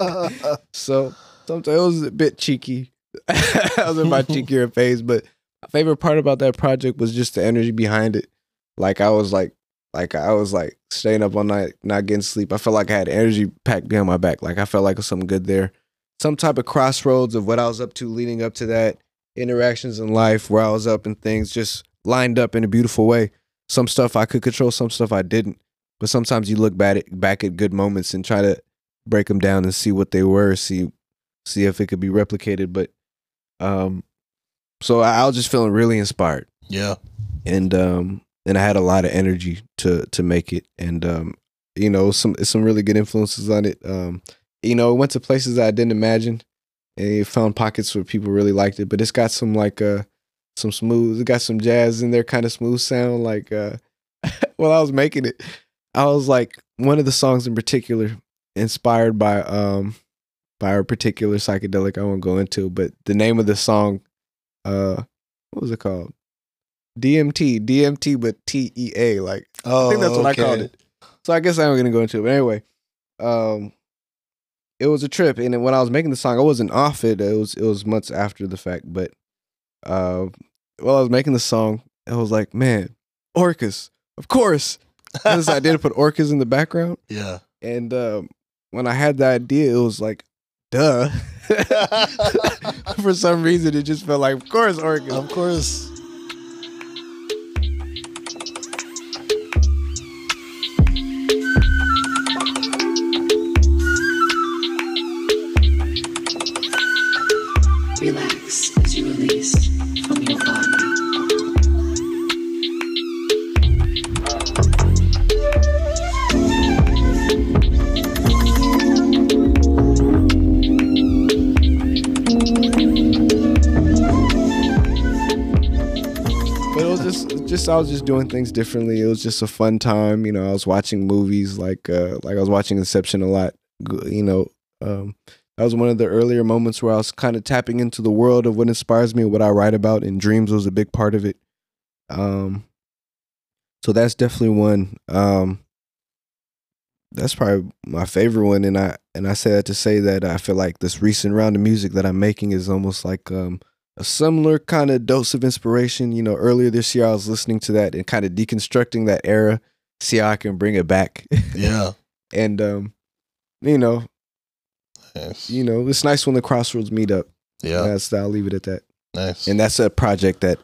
yeah so sometimes it was a bit cheeky. I was in my cheekier phase, but my favorite part about that project was just the energy behind it. Like I was like, like I was like staying up all night, not getting sleep. I felt like I had energy packed behind my back. Like I felt like there was something good there. Some type of crossroads of what I was up to leading up to that, interactions in life, where I was up and things just lined up in a beautiful way. Some stuff I could control, some stuff I didn't. But sometimes you look back at back at good moments and try to break them down and see what they were, see see if it could be replicated. But um, so I, I was just feeling really inspired, yeah. and um, and I had a lot of energy to to make it, and um, you know, some some really good influences on it. Um, you know, it went to places I didn't imagine, and it found pockets where people really liked it. But it's got some like uh some smooth, it got some jazz in there, kind of smooth sound. Like uh, while I was making it, I was like one of the songs in particular inspired by um by a particular psychedelic I won't go into, but the name of the song, uh, what was it called? DMT, DMT, but T E A. Like Oh, I think that's what I called it. So I guess I'm gonna go into it. But anyway, um, it was a trip, and when I was making the song, I wasn't off it. It was it was months after the fact, but uh, while I was making the song, I was like, man, orcas, of course. This idea to put orcas in the background, Yeah. and um, when I had the idea, it was like, duh. For some reason, it just felt like, of course, orcas. Of course. taste from your body. just I was just doing things differently. It was just a fun time, you know. I was watching movies like uh, like I was watching Inception a lot, you know. Um, that was one of the earlier moments where I was kind of tapping into the world of what inspires me what I write about, and dreams was a big part of it. Um, so that's definitely one. Um, that's probably my favorite one, and I and I say that to say that I feel like this recent round of music that I'm making is almost like um a similar kind of dose of inspiration. You know, earlier this year I was listening to that and kind of deconstructing that era, see how I can bring it back. Yeah. and um, you know, Nice. you know, it's nice when the crossroads meet up. Yeah. That's I'll leave it at that. Nice. And that's a project that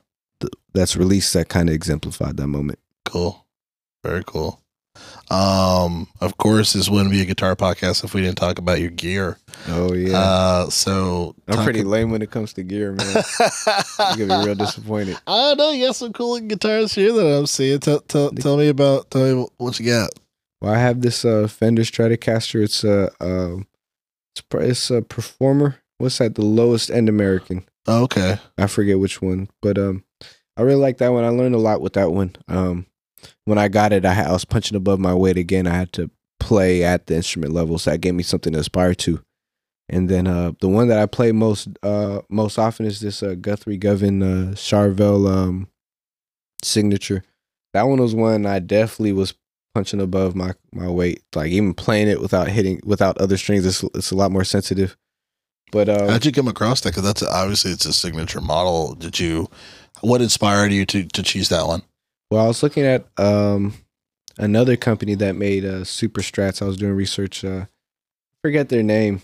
that's released that kind of exemplified that moment. Cool. Very cool. Um, of course, this wouldn't be a guitar podcast if we didn't talk about your gear. Oh yeah. Uh, so I'm talk- pretty lame when it comes to gear, man. You're gonna be real disappointed. I don't know. You got some cool guitars here that I'm seeing. Tell, tell, tell me about. Tell me what you got. Well, I have this uh, Fender Stratocaster. It's a um, it's, a performer. What's that? The lowest end American. Oh, okay. I forget which one, but um, I really like that one. I learned a lot with that one. Um, when I got it, I, I was punching above my weight again. I had to play at the instrument level, so that gave me something to aspire to. And then uh, the one that I play most uh, most often is this uh, Guthrie Govan uh, Charvel um, signature. That one was one I definitely was punching above my my weight. Like even playing it without hitting without other strings, it's it's a lot more sensitive. But uh, How'd you come across that? Because that's obviously it's a signature model. Did you? What inspired you to to choose that one? Well, I was looking at um another company that made uh super strats. I was doing research. Uh forget their name.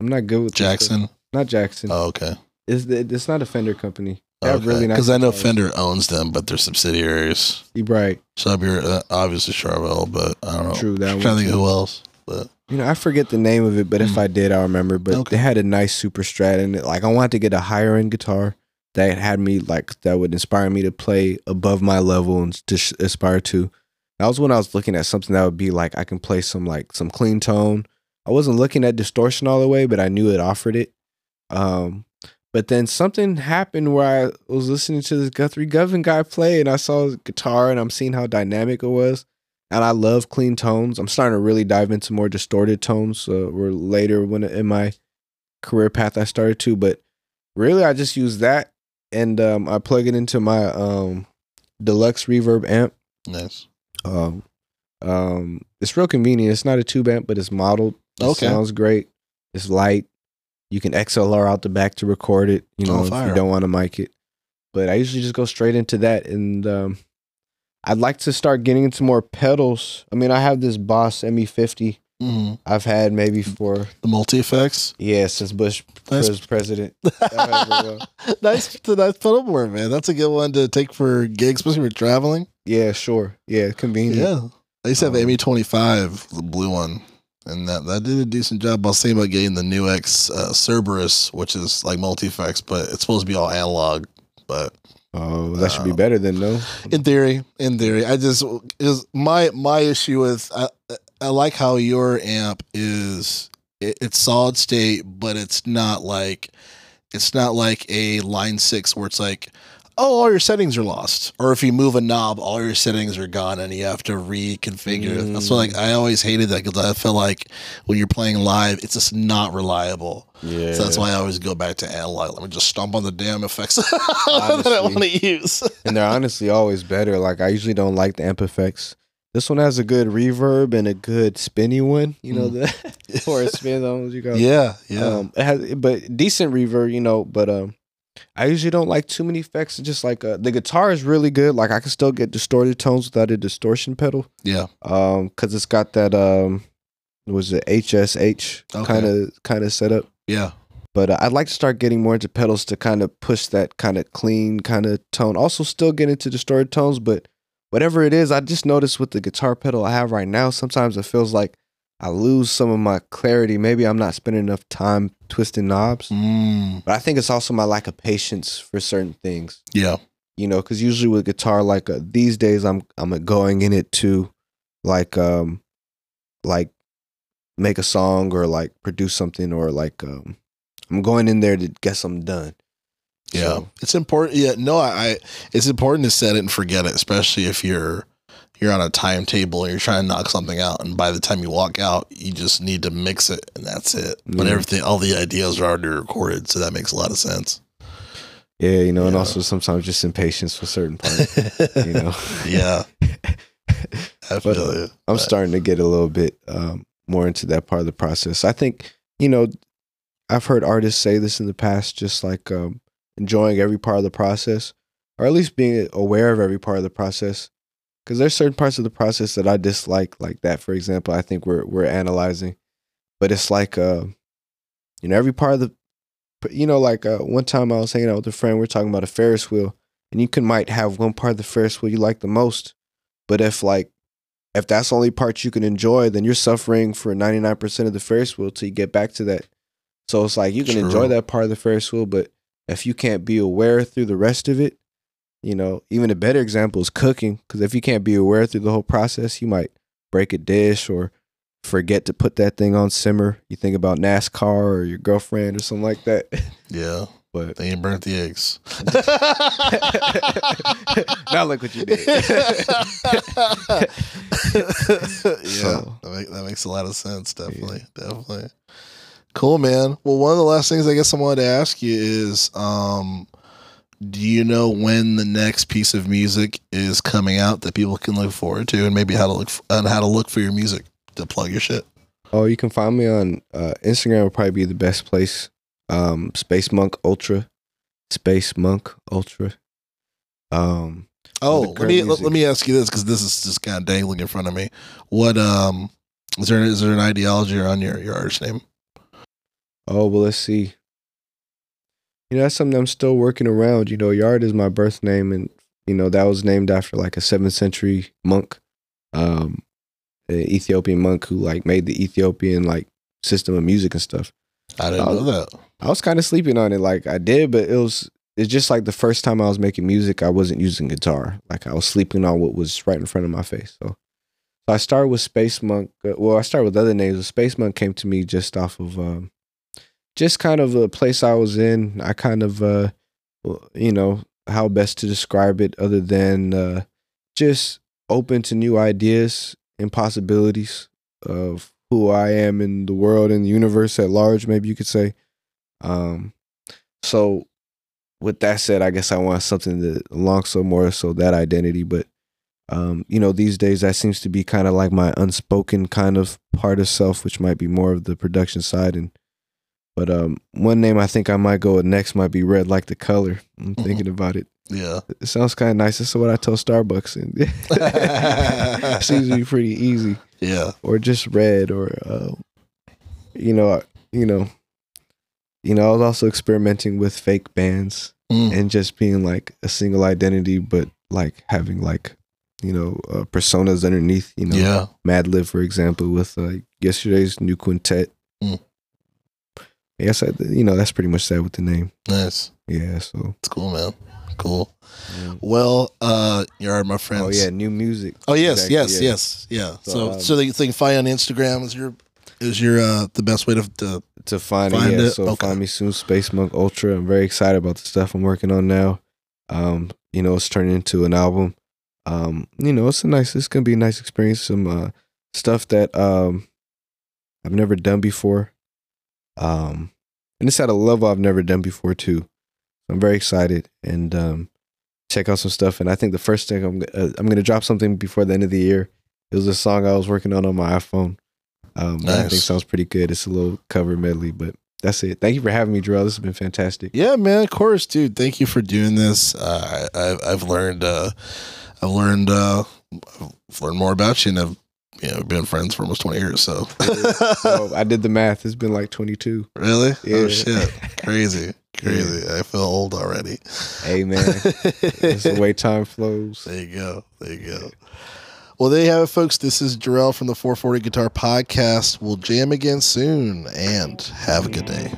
I'm not good with. Jackson. Not Jackson. Oh, okay. It's it's not a Fender company. Have really nice Because I know. Fender owns them, but they're subsidiaries. You're right. So you're uh, obviously Charvel, but I don't know. True that I'm trying to think who else. But You know, I forget the name of it, but if Mm. I did, I remember. But Okay. they had a nice super strat, in it, like I wanted to get a higher end guitar that had me like that would inspire me to play above my level and to sh- aspire to. That was when I was looking at something that would be like I can play some like some clean tone. I wasn't looking at distortion all the way, but I knew it offered it. Um, but then something happened where I was listening to this Guthrie Govan guy play, and I saw his guitar, and I'm seeing how dynamic it was and I love clean tones. I'm starting to really dive into more distorted tones. Uh, or later when in my career path I started to, but really I just use that and um, I plug it into my um, deluxe reverb amp. nice. Um, um, it's real convenient. It's not a tube amp, but it's modeled. It Okay. sounds great. It's light. You can XLR out the back to record it. You know, Oh, if you don't want to mic it. But I usually just go straight into that, and um, I'd like to start getting into more pedals. I mean, I have this Boss ME50. hmm I've had maybe for The multi effects. yeah since Bush Nice. was president. has been well. nice, nice pedal board, man. That's a good one to take for gigs, especially for traveling. Yeah, sure. Yeah, convenient. Yeah, I used to have Um, ME twenty five, the blue one, and that that did a decent job. I was thinking about getting the new X uh, Cerberus, which is like multi effects, but it's supposed to be all analog. But Oh, that should be Um, better than no. in theory, in theory, I just is my my issue with I, I like how your amp is it, it's solid state, but it's not like it's not like a line six where it's like oh all your settings are lost, or if you move a knob, all your settings are gone and you have to reconfigure. it. That's why like I always hated that because I feel like when you're playing live, it's just not reliable. Yeah. So that's why I always go back to analog. Let me just stomp on the damn effects that I want to use. and they're honestly always better. Like I usually don't like the amp effects. This one has a good reverb and a good spinny one. You know the or it spins on you got. Mm. Yeah, yeah. Um, it has but decent reverb. You know, but um, I usually don't like too many effects. It's just like uh, the guitar is really good. Like I can still get distorted tones without a distortion pedal. yeah. Um, because it's got that um, was it HSH kind of kind of setup. Yeah. But uh, I'd like to start getting more into pedals to kind of push that kind of clean kind of tone. Also, still get into distorted tones, but whatever it is, I just noticed with the guitar pedal I have right now, sometimes it feels like I lose some of my clarity. Maybe I'm not spending enough time twisting knobs, Mm, but I think it's also my lack of patience for certain things. yeah. You know, because usually with guitar, like uh, these days, I'm I'm going in it to like um like make a song or like produce something or like um I'm going in there to get something done. Yeah, So- it's important. Yeah, no, I, I. It's important to set it and forget it, especially if you're you're on a timetable and you're trying to knock something out, and by the time you walk out, you just need to mix it, and that's it. But Yeah. everything, all the ideas are already recorded, so that makes a lot of sense. Yeah, you know, and also sometimes just impatience for certain parts. you know, yeah, I feel you. I'm But- starting to get a little bit um, more into that part of the process. I think, you know, I've heard artists say this in the past, just like um, enjoying every part of the process, or at least being aware of every part of the process. Because there's certain parts of the process that I dislike, like that, for example. I think we're we're analyzing, but it's like, uh, you know, every part of the, you know, like uh, one time I was hanging out with a friend, we are talking about a Ferris wheel, and you can might have one part of the Ferris wheel you like the most, but if like if that's the only part you can enjoy, then you're suffering for 99% of the Ferris wheel till you get back to that. So it's like you can True. enjoy that part of the Ferris wheel, but if you can't be aware through the rest of it, you know, even a better example is cooking. Because if you can't be aware through the whole process, you might break a dish or forget to put that thing on simmer. You think about NASCAR or your girlfriend or something like that. Yeah, But they ain't burnt the eggs. now look what you did. yeah, So- that, make, that makes a lot of sense. Definitely, definitely. Cool, man. Well, one of the last things I guess I wanted to ask you is, um, do you know when the next piece of music is coming out that people can look forward to, and maybe how to look f- and how to look for your music to plug your shit? Oh, you can find me on uh, Instagram. Will probably be the best place. Um, Space Monk Ultra, Space Monk Ultra. Um, Oh, let me let, music. let me ask you this because this is just kind of dangling in front of me. What um is there is there an ideology on your your artist name? oh well, let's see. You know, that's something I'm still working around. You know, Yared is my birth name, and you know that was named after like a seventh century monk, um, an Ethiopian monk who like made the Ethiopian like system of music and stuff. I didn't Oh. know that. I was kind of sleeping on it. Like I did, but it was it's just like the first time I was making music, I wasn't using guitar. Like I was sleeping on what was right in front of my face. So, so I started with Space Monk. Uh, well, I started with other names. Space Monk came to me just off of um, just kind of a place I was in. I kind of uh, you know how best to describe it other than uh, just open to new ideas and possibilities of who I am in the world and the universe at large. Maybe you could say. Um, so with that said, I guess I want something that along so more so that identity, but um, you know, these days that seems to be kind of like my unspoken kind of part of self, which might be more of the production side. And but um, one name I think I might go with next might be Red Like the Color. I'm Mhm. thinking about it. Yeah. It sounds kind of nice. That's what I tell Starbucks, and seems to be pretty easy Yeah. or just red or uh, you know you know you know i was also experimenting with fake bands Mm. and just being like a single identity but like having like you know uh, personas underneath you know yeah. Madlib for example with uh, Yesterdays New Quintet Yes I, you know that's pretty much that with the name Nice. yeah so It's cool, man. Cool. Well, uh, you are my friends. oh yeah new music Oh yes, Exactly, yes, yeah. yes, yeah. So, So, um, so they can find on Instagram. Is your is your uh the best way to, to to find, Find it. Yeah, it? so Okay. find me soon, Space Monk Ultra. I'm very excited about the stuff I'm working on now. Um, you know, it's turning into an album. Um, you know, it's a nice. It's gonna be a nice experience. Some uh, stuff that um, I've never done before. Um, and it's at a level I've never done before too. I'm very excited and um, check out some stuff. And I think the first thing I'm uh, I'm gonna drop something before the end of the year. It was a song I was working on on my iPhone. Um, that I think sounds pretty good. It's a little cover medley, but that's it. Thank you for having me, Jerrell. This has been fantastic. Yeah, man. Of course, dude. Thank you for doing this. Uh, I, I've I've learned uh, I've learned uh, I've learned more about you, and I've you know been friends for almost twenty years. So Oh, I did the math. It's been like 22. really, oh shit, crazy, crazy. I feel old already. Hey, man. That's the way time flows. There you go. There you go. Well, there you have it, folks. This is Jerrell from the 440 Guitar Podcast. We'll jam again soon and have a good day.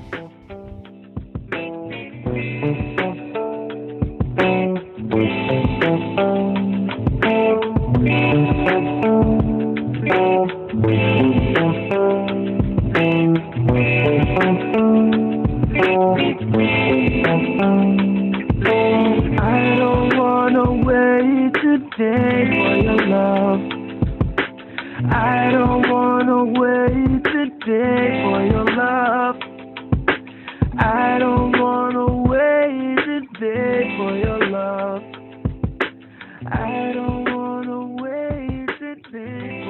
Day for your love. I don't wanna wait a day for your love. I don't wanna wait a day for your love. I don't wanna wait a day.